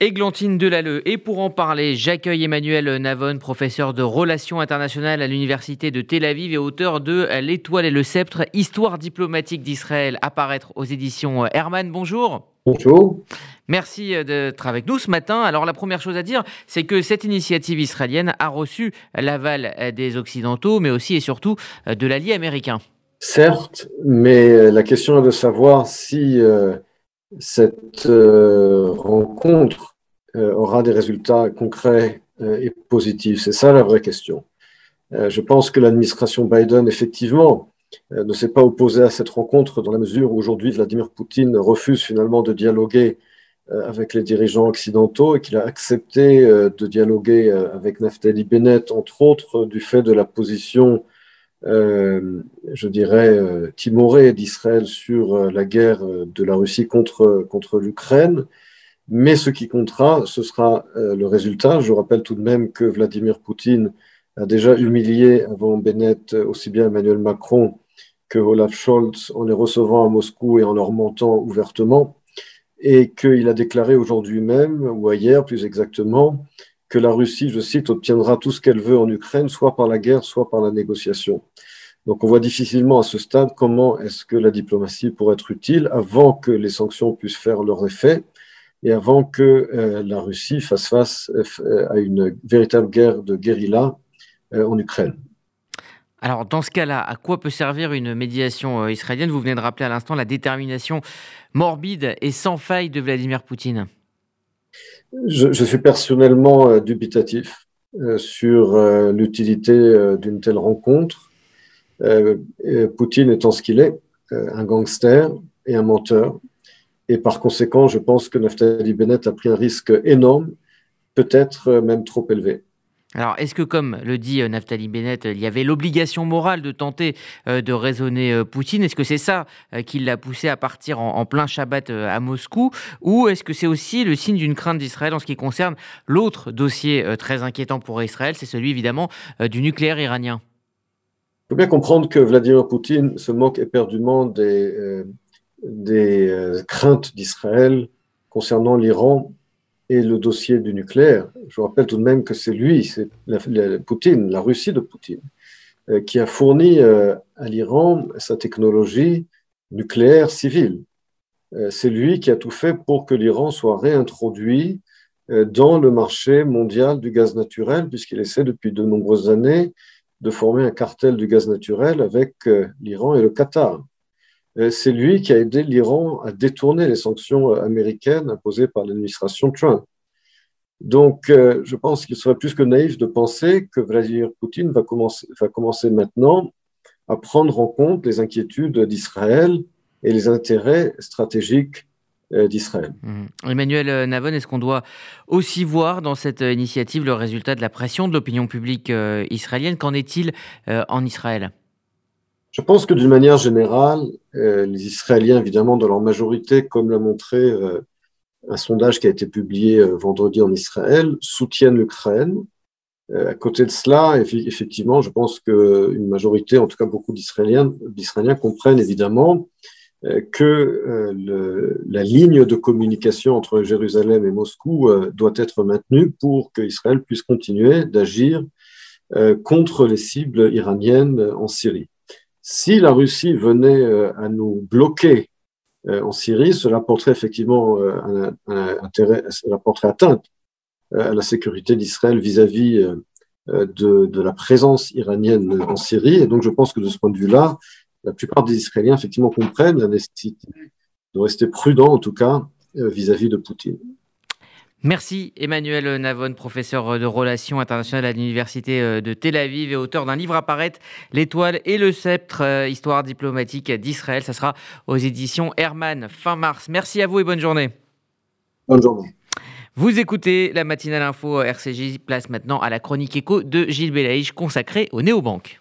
Églantine Delalleux. Et pour en parler, j'accueille Emmanuel Navon, professeur de relations internationales à l'Université de Tel Aviv et auteur de L'étoile et le sceptre, Histoire diplomatique d'Israël, apparaître aux éditions Hermann. Bonjour. Bonjour. Merci d'être avec nous ce matin. Alors la première chose à dire, c'est que cette initiative israélienne a reçu l'aval des Occidentaux, mais aussi et surtout de l'allié américain. Certes, mais la question est de savoir si... Euh, cette euh, rencontre euh, aura des résultats concrets euh, et positifs C'est ça la vraie question. je pense que l'administration Biden, effectivement, ne s'est pas opposée à cette rencontre dans la mesure où aujourd'hui Vladimir Poutine refuse finalement de dialoguer avec les dirigeants occidentaux et qu'il a accepté de dialoguer avec Naftali Bennett, entre autres, du fait de la position euh, je dirais, euh, timoré d'Israël sur euh, la guerre de la Russie contre, contre l'Ukraine. Mais ce qui comptera, ce sera le résultat. Je rappelle tout de même que Vladimir Poutine a déjà humilié avant Bennett aussi bien Emmanuel Macron que Olaf Scholz en les recevant à Moscou et en leur mentant ouvertement, et qu'il a déclaré aujourd'hui même, ou hier plus exactement, que la Russie, je cite, obtiendra tout ce qu'elle veut en Ukraine, soit par la guerre, soit par la négociation. Donc on voit difficilement à ce stade comment est-ce que la diplomatie pourrait être utile avant que les sanctions puissent faire leur effet et avant que euh, la Russie fasse face euh, à une véritable guerre de guérilla euh, en Ukraine. Alors dans ce cas-là, à quoi peut servir une médiation israélienne? Vous venez de rappeler à l'instant la détermination morbide et sans faille de Vladimir Poutine. Je, suis personnellement euh, dubitatif euh, sur euh, l'utilité d'une telle rencontre. Poutine étant ce qu'il est, un gangster et un menteur. Et par conséquent, je pense que Naftali Bennett a pris un risque énorme, peut-être même trop élevé. Alors, est-ce que, comme le dit euh, Naftali Bennett, il y avait l'obligation morale de tenter euh, de raisonner euh, Poutine Est-ce que c'est ça qui l'a poussé à partir en, plein Shabbat à Moscou? Ou est-ce que c'est aussi le signe d'une crainte d'Israël en ce qui concerne l'autre dossier très inquiétant pour Israël? C'est celui, évidemment, du nucléaire iranien. Il faut bien comprendre que Vladimir Poutine se moque éperdument des craintes d'Israël concernant l'Iran et le dossier du nucléaire. Je rappelle tout de même que c'est lui, c'est la, Poutine, la Russie de Poutine, euh, qui a fourni euh, à l'Iran sa technologie nucléaire civile. Euh, c'est lui qui a tout fait pour que l'Iran soit réintroduit dans le marché mondial du gaz naturel, puisqu'il essaie depuis de nombreuses années de former un cartel du gaz naturel avec l'Iran et le Qatar. Euh, c'est lui qui a aidé l'Iran à détourner les sanctions euh, américaines imposées par l'administration Trump. Donc, euh, je pense qu'il serait plus que naïf de penser que Vladimir Poutine va commencer, maintenant à prendre en compte les inquiétudes d'Israël et les intérêts stratégiques d'Israël. Mmh. Emmanuel Navon, est-ce qu'on doit aussi voir dans cette initiative le résultat de la pression de l'opinion publique israélienne? Qu'en est-il en Israël? Je pense que d'une manière générale, euh, les Israéliens, évidemment, dans leur majorité, comme l'a montré euh, un sondage qui a été publié euh, vendredi en Israël, soutiennent l'Ukraine. à côté de cela, effectivement, je pense qu'une majorité, en tout cas beaucoup d'Israéliens, comprennent évidemment que la ligne de communication entre Jérusalem et Moscou doit être maintenue pour qu'Israël puisse continuer d'agir contre les cibles iraniennes en Syrie. Si la Russie venait euh, à nous bloquer euh, en Syrie, cela porterait effectivement euh, un, intérêt, cela porterait atteinte à la sécurité d'Israël vis-à-vis de, la présence iranienne en Syrie. Et donc, je pense que de ce point de vue-là, la plupart des Israéliens effectivement comprennent la nécessité de rester prudent, en tout cas, vis à -vis de Poutine. Merci Emmanuel Navon, professeur de relations internationales à l'Université euh, de Tel Aviv et auteur d'un livre à paraître, L'étoile et le sceptre, euh, histoire diplomatique d'Israël. Ça sera aux éditions Hermann fin mars. Merci à vous et bonne journée. Bonne journée. Vous écoutez la matinale info RCJ, place maintenant à la chronique écho de Gilles Belaïch consacrée aux néobanques.